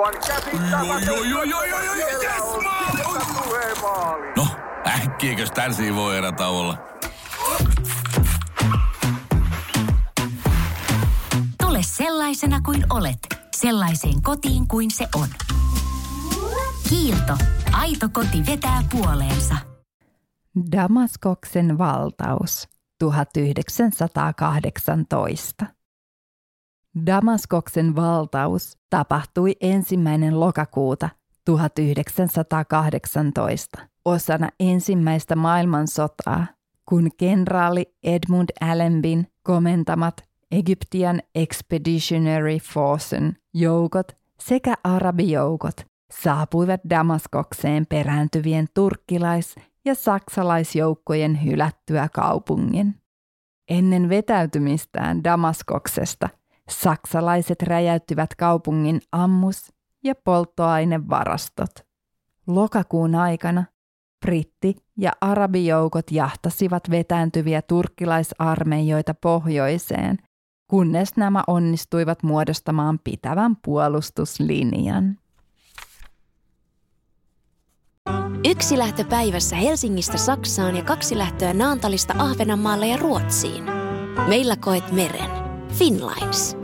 Aivan yes, maali! No, äkkiäkös tän voi erä olla? Tule sellaisena kuin olet, sellaiseen kotiin kuin se on. Kiilto. Aito koti vetää puoleensa. Damaskoksen valtaus 1918. Damaskoksen valtaus tapahtui ensimmäinen lokakuuta 1918 osana ensimmäistä maailmansotaa, kun kenraali Edmund Allenbyn komentamat Egyptian Expeditionary Forcen joukot sekä arabijoukot saapuivat Damaskokseen perääntyvien turkkilais- ja saksalaisjoukkojen hylättyä kaupungin. Ennen vetäytymistään Damaskoksesta saksalaiset räjäyttivät kaupungin ammus- ja polttoainevarastot. Lokakuun aikana britti- ja arabijoukot jahtasivat vetääntyviä turkkilaisarmeijoita pohjoiseen, kunnes nämä onnistuivat muodostamaan pitävän puolustuslinjan. Yksi lähtö päivässä Helsingistä Saksaan ja kaksi lähtöä Naantalista Ahvenanmaalle ja Ruotsiin. Meillä koet meren. Finlines.